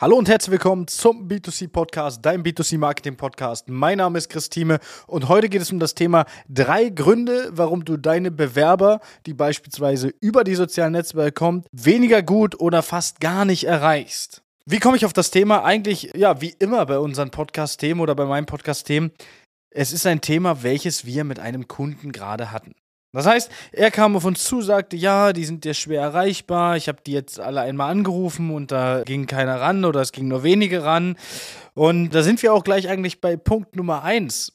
Hallo und herzlich willkommen zum B2C Podcast, dein B2C Marketing Podcast. Mein Name ist Christine und heute geht es um das Thema drei Gründe, warum du deine Bewerber, die beispielsweise über die sozialen Netzwerke kommen, weniger gut oder fast gar nicht erreichst. Wie komme ich auf das Thema? Eigentlich, ja, wie immer bei unseren Podcast-Themen oder bei meinen Podcast-Themen. Es ist ein Thema, welches wir mit einem Kunden gerade hatten. Das heißt, er kam auf uns zu, sagte, ja, die sind dir schwer erreichbar. Ich habe die jetzt alle einmal angerufen und da ging keiner ran oder es ging nur wenige ran. Und da sind wir auch gleich eigentlich bei Punkt Nummer eins.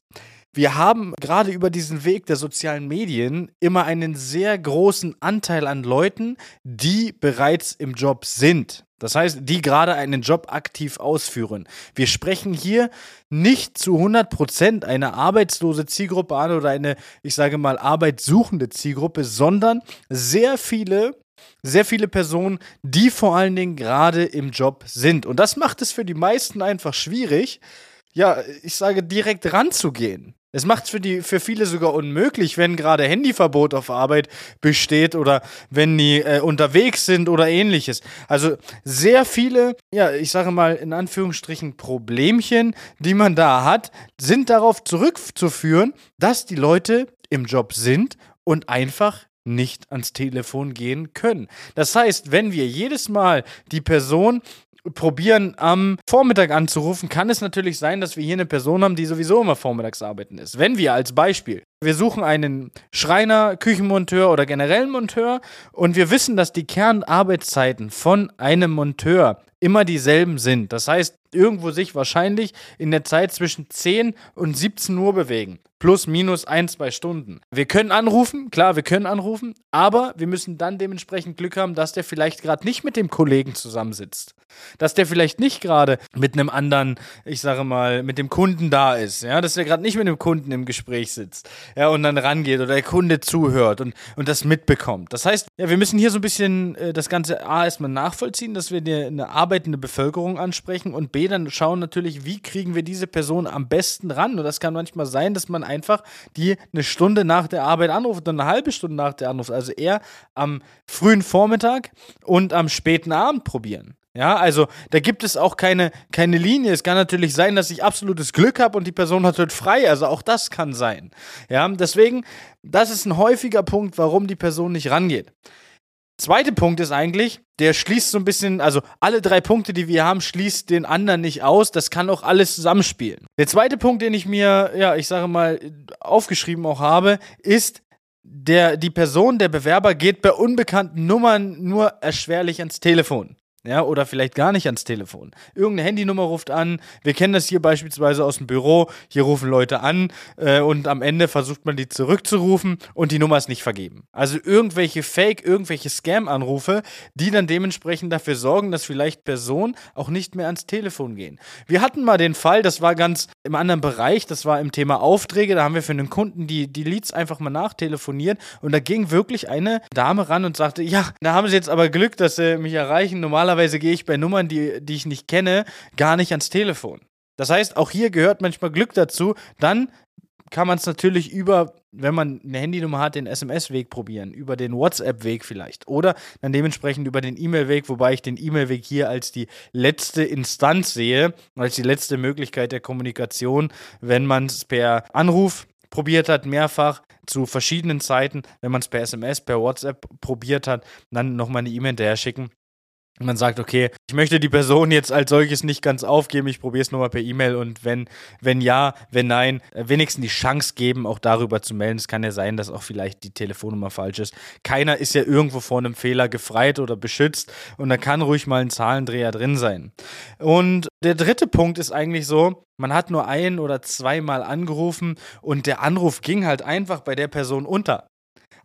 Wir haben gerade über diesen Weg der sozialen Medien immer einen sehr großen Anteil an Leuten, die bereits im Job sind. Das heißt, die gerade einen Job aktiv ausführen. Wir sprechen hier nicht zu 100% eine arbeitslose Zielgruppe an oder eine, ich sage mal, arbeitssuchende Zielgruppe, sondern sehr viele sehr viele Personen, die vor allen Dingen gerade im Job sind. Und das macht es für die meisten einfach schwierig, ja, ich sage, direkt ranzugehen. Es macht es für, die, für viele sogar unmöglich, wenn gerade Handyverbot auf Arbeit besteht oder wenn die äh, unterwegs sind oder ähnliches. Also sehr viele, ja, ich sage mal in Anführungsstrichen Problemchen, die man da hat, sind darauf zurückzuführen, dass die Leute im Job sind und einfach nicht ans Telefon gehen können. Das heißt, wenn wir jedes Mal die Person probieren, am Vormittag anzurufen, kann es natürlich sein, dass wir hier eine Person haben, die sowieso immer vormittags arbeiten ist. Wenn wir als Beispiel, wir suchen einen Schreiner, Küchenmonteur oder generellen Monteur und wir wissen, dass die Kernarbeitszeiten von einem Monteur immer dieselben sind. Das heißt, irgendwo sich wahrscheinlich in der Zeit zwischen 10 und 17 Uhr bewegen. Plus, minus ein, zwei Stunden. Wir können anrufen, klar, wir können anrufen, aber wir müssen dann dementsprechend Glück haben, dass der vielleicht gerade nicht mit dem Kollegen zusammensitzt. Dass der vielleicht nicht gerade mit einem anderen, ich sage mal, mit dem Kunden da ist. Ja, dass der gerade nicht mit dem Kunden im Gespräch sitzt. Ja, und dann rangeht oder der Kunde zuhört und, und das mitbekommt. Das heißt, ja, wir müssen hier so ein bisschen äh, das Ganze A erstmal nachvollziehen, dass wir eine, eine arbeitende Bevölkerung ansprechen und B dann schauen natürlich, wie kriegen wir diese Person am besten ran. Und das kann manchmal sein, dass man einfach die eine Stunde nach der Arbeit anruft und eine halbe Stunde nach der anruft. Also eher am frühen Vormittag und am späten Abend probieren. Ja, also da gibt es auch keine, keine Linie. Es kann natürlich sein, dass ich absolutes Glück habe und die Person hat heute frei. Also auch das kann sein. Ja, deswegen, das ist ein häufiger Punkt, warum die Person nicht rangeht. Zweiter Punkt ist eigentlich, der schließt so ein bisschen, also alle drei Punkte, die wir haben, schließt den anderen nicht aus. Das kann auch alles zusammenspielen. Der zweite Punkt, den ich mir, ja, ich sage mal, aufgeschrieben auch habe, ist, der, die Person, der Bewerber geht bei unbekannten Nummern nur erschwerlich ans Telefon. Ja, oder vielleicht gar nicht ans Telefon. Irgendeine Handynummer ruft an. Wir kennen das hier beispielsweise aus dem Büro. Hier rufen Leute an äh, und am Ende versucht man die zurückzurufen und die Nummer ist nicht vergeben. Also irgendwelche Fake, irgendwelche Scam-Anrufe, die dann dementsprechend dafür sorgen, dass vielleicht Personen auch nicht mehr ans Telefon gehen. Wir hatten mal den Fall, das war ganz im anderen Bereich, das war im Thema Aufträge. Da haben wir für einen Kunden die, die Leads einfach mal nachtelefoniert und da ging wirklich eine Dame ran und sagte: Ja, da haben sie jetzt aber Glück, dass sie mich erreichen. Normalerweise normalerweise gehe ich bei Nummern, die, die ich nicht kenne, gar nicht ans Telefon. Das heißt, auch hier gehört manchmal Glück dazu. Dann kann man es natürlich über, wenn man eine Handynummer hat, den SMS-Weg probieren, über den WhatsApp-Weg vielleicht oder dann dementsprechend über den E-Mail-Weg, wobei ich den E-Mail-Weg hier als die letzte Instanz sehe, als die letzte Möglichkeit der Kommunikation, wenn man es per Anruf probiert hat, mehrfach zu verschiedenen Zeiten, wenn man es per SMS, per WhatsApp probiert hat, dann nochmal eine E-Mail hinterher schicken man sagt, okay, ich möchte die Person jetzt als solches nicht ganz aufgeben, ich probiere es nochmal per E-Mail und wenn, wenn ja, wenn nein, äh, wenigstens die Chance geben, auch darüber zu melden. Es kann ja sein, dass auch vielleicht die Telefonnummer falsch ist. Keiner ist ja irgendwo vor einem Fehler gefreit oder beschützt und da kann ruhig mal ein Zahlendreher drin sein. Und der dritte Punkt ist eigentlich so, man hat nur ein oder zweimal angerufen und der Anruf ging halt einfach bei der Person unter.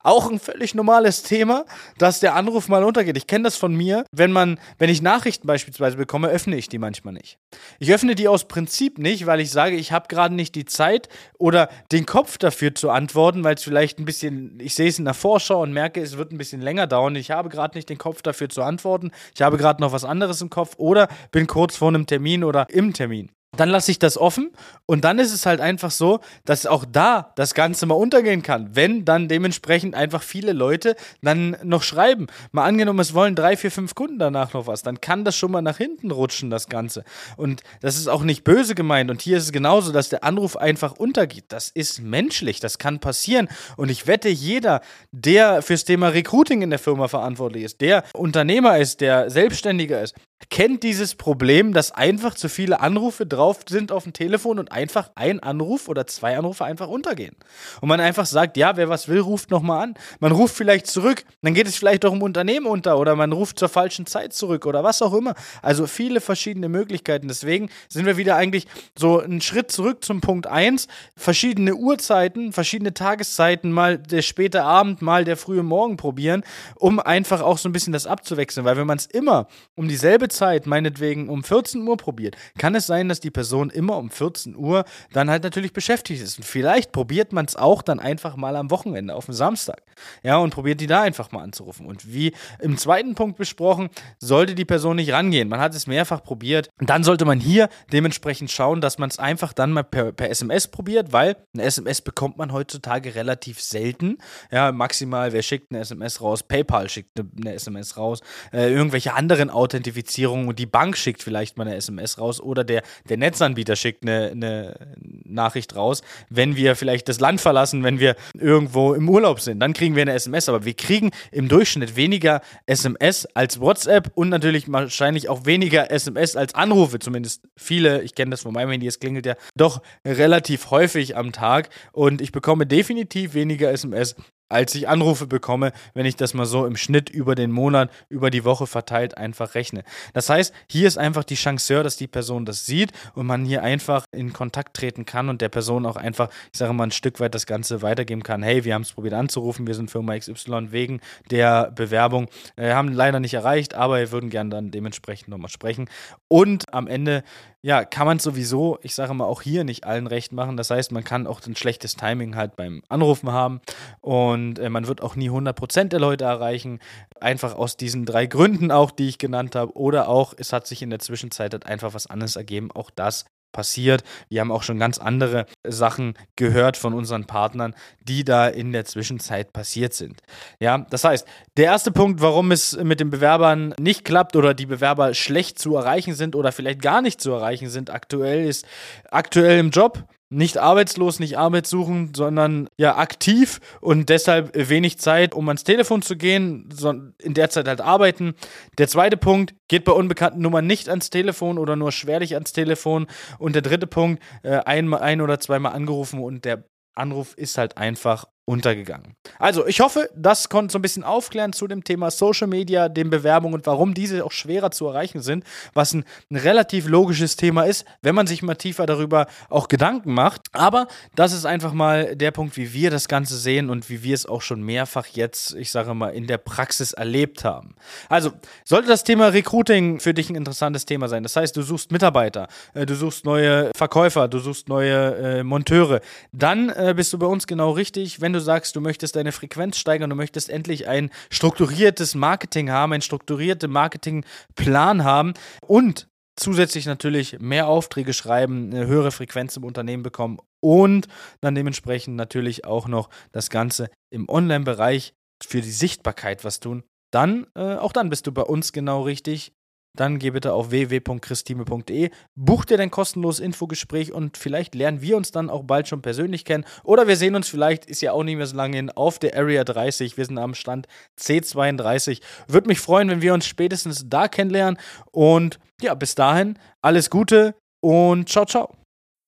Auch ein völlig normales Thema, dass der Anruf mal untergeht. Ich kenne das von mir. Wenn man, wenn ich Nachrichten beispielsweise bekomme, öffne ich die manchmal nicht. Ich öffne die aus Prinzip nicht, weil ich sage, ich habe gerade nicht die Zeit oder den Kopf dafür zu antworten, weil es vielleicht ein bisschen, ich sehe es in der Vorschau und merke, es wird ein bisschen länger dauern. Ich habe gerade nicht den Kopf dafür zu antworten. Ich habe gerade noch was anderes im Kopf oder bin kurz vor einem Termin oder im Termin. Dann lasse ich das offen und dann ist es halt einfach so, dass auch da das Ganze mal untergehen kann, wenn dann dementsprechend einfach viele Leute dann noch schreiben. Mal angenommen, es wollen drei, vier, fünf Kunden danach noch was, dann kann das schon mal nach hinten rutschen, das Ganze. Und das ist auch nicht böse gemeint und hier ist es genauso, dass der Anruf einfach untergeht. Das ist menschlich, das kann passieren und ich wette, jeder, der fürs Thema Recruiting in der Firma verantwortlich ist, der Unternehmer ist, der Selbstständiger ist, kennt dieses Problem, dass einfach zu viele Anrufe drauf sind auf dem Telefon und einfach ein Anruf oder zwei Anrufe einfach untergehen. Und man einfach sagt, ja, wer was will, ruft nochmal an. Man ruft vielleicht zurück, dann geht es vielleicht auch im Unternehmen unter oder man ruft zur falschen Zeit zurück oder was auch immer. Also viele verschiedene Möglichkeiten. Deswegen sind wir wieder eigentlich so einen Schritt zurück zum Punkt 1. Verschiedene Uhrzeiten, verschiedene Tageszeiten, mal der späte Abend, mal der frühe Morgen probieren, um einfach auch so ein bisschen das abzuwechseln. Weil wenn man es immer um dieselbe Zeit, meinetwegen um 14 Uhr probiert, kann es sein, dass die Person immer um 14 Uhr dann halt natürlich beschäftigt ist. Und vielleicht probiert man es auch dann einfach mal am Wochenende, auf dem Samstag. Ja, und probiert die da einfach mal anzurufen. Und wie im zweiten Punkt besprochen, sollte die Person nicht rangehen. Man hat es mehrfach probiert. Und dann sollte man hier dementsprechend schauen, dass man es einfach dann mal per, per SMS probiert, weil eine SMS bekommt man heutzutage relativ selten. Ja, maximal, wer schickt eine SMS raus? PayPal schickt eine SMS raus. Äh, irgendwelche anderen Authentifizierungen und die Bank schickt vielleicht mal eine SMS raus oder der, der Netzanbieter schickt eine, eine Nachricht raus, wenn wir vielleicht das Land verlassen, wenn wir irgendwo im Urlaub sind. Dann kriegen wir eine SMS, aber wir kriegen im Durchschnitt weniger SMS als WhatsApp und natürlich wahrscheinlich auch weniger SMS als Anrufe. Zumindest viele, ich kenne das von meinem Handy, es klingelt ja doch relativ häufig am Tag und ich bekomme definitiv weniger SMS als ich Anrufe bekomme, wenn ich das mal so im Schnitt über den Monat, über die Woche verteilt einfach rechne. Das heißt, hier ist einfach die Chance, dass die Person das sieht und man hier einfach in Kontakt treten kann und der Person auch einfach, ich sage mal, ein Stück weit das Ganze weitergeben kann. Hey, wir haben es probiert anzurufen, wir sind Firma XY wegen der Bewerbung, äh, haben leider nicht erreicht, aber wir würden gerne dann dementsprechend nochmal sprechen. Und am Ende ja, kann man sowieso, ich sage mal, auch hier nicht allen recht machen. Das heißt, man kann auch ein schlechtes Timing halt beim Anrufen haben und äh, man wird auch nie 100% der Leute erreichen. Einfach aus diesen drei Gründen auch, die ich genannt habe. Oder auch, es hat sich in der Zwischenzeit halt einfach was anderes ergeben. Auch das passiert. Wir haben auch schon ganz andere Sachen gehört von unseren Partnern, die da in der Zwischenzeit passiert sind. Ja, das heißt, der erste Punkt, warum es mit den Bewerbern nicht klappt oder die Bewerber schlecht zu erreichen sind oder vielleicht gar nicht zu erreichen sind aktuell, ist aktuell im Job nicht arbeitslos, nicht Arbeit suchen, sondern ja aktiv und deshalb wenig Zeit, um ans Telefon zu gehen, sondern in der Zeit halt arbeiten. Der zweite Punkt, geht bei unbekannten Nummern nicht ans Telefon oder nur schwerlich ans Telefon. Und der dritte Punkt, äh, einmal ein oder zweimal angerufen und der Anruf ist halt einfach untergegangen. Also, ich hoffe, das konnte so ein bisschen aufklären zu dem Thema Social Media, den Bewerbungen und warum diese auch schwerer zu erreichen sind, was ein, ein, relativ logisches Thema ist, wenn man sich mal tiefer darüber auch Gedanken macht. Aber das ist einfach mal der Punkt, wie wir das Ganze sehen und wie wir es auch schon mehrfach jetzt, ich sage mal, in der Praxis erlebt haben. Also, sollte das Thema Recruiting für dich ein interessantes Thema sein, das heißt, du suchst Mitarbeiter, äh, du suchst neue Verkäufer, du suchst neue äh, Monteure, dann äh, bist du bei uns genau richtig, wenn du sagst, du möchtest deine Frequenz steigern, du möchtest endlich ein strukturiertes Marketing haben, einen strukturierten Marketingplan haben und zusätzlich natürlich mehr Aufträge schreiben, eine höhere Frequenz im Unternehmen bekommen und dann dementsprechend natürlich auch noch das Ganze im Online-Bereich für die Sichtbarkeit was tun, dann, äh, auch dann bist du bei uns genau richtig dann geh bitte auf www.christime.de, buch dir dein kostenloses Infogespräch und vielleicht lernen wir uns dann auch bald schon persönlich kennen. Oder wir sehen uns vielleicht, ist ja auch nicht mehr so lange hin, auf der Area 30. Wir sind am Stand C32. Würde mich freuen, wenn wir uns spätestens da kennenlernen. Und ja, bis dahin, alles Gute und ciao, ciao.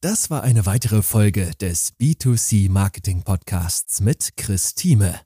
Das war eine weitere Folge des B2C Marketing Podcasts mit Chris Thieme.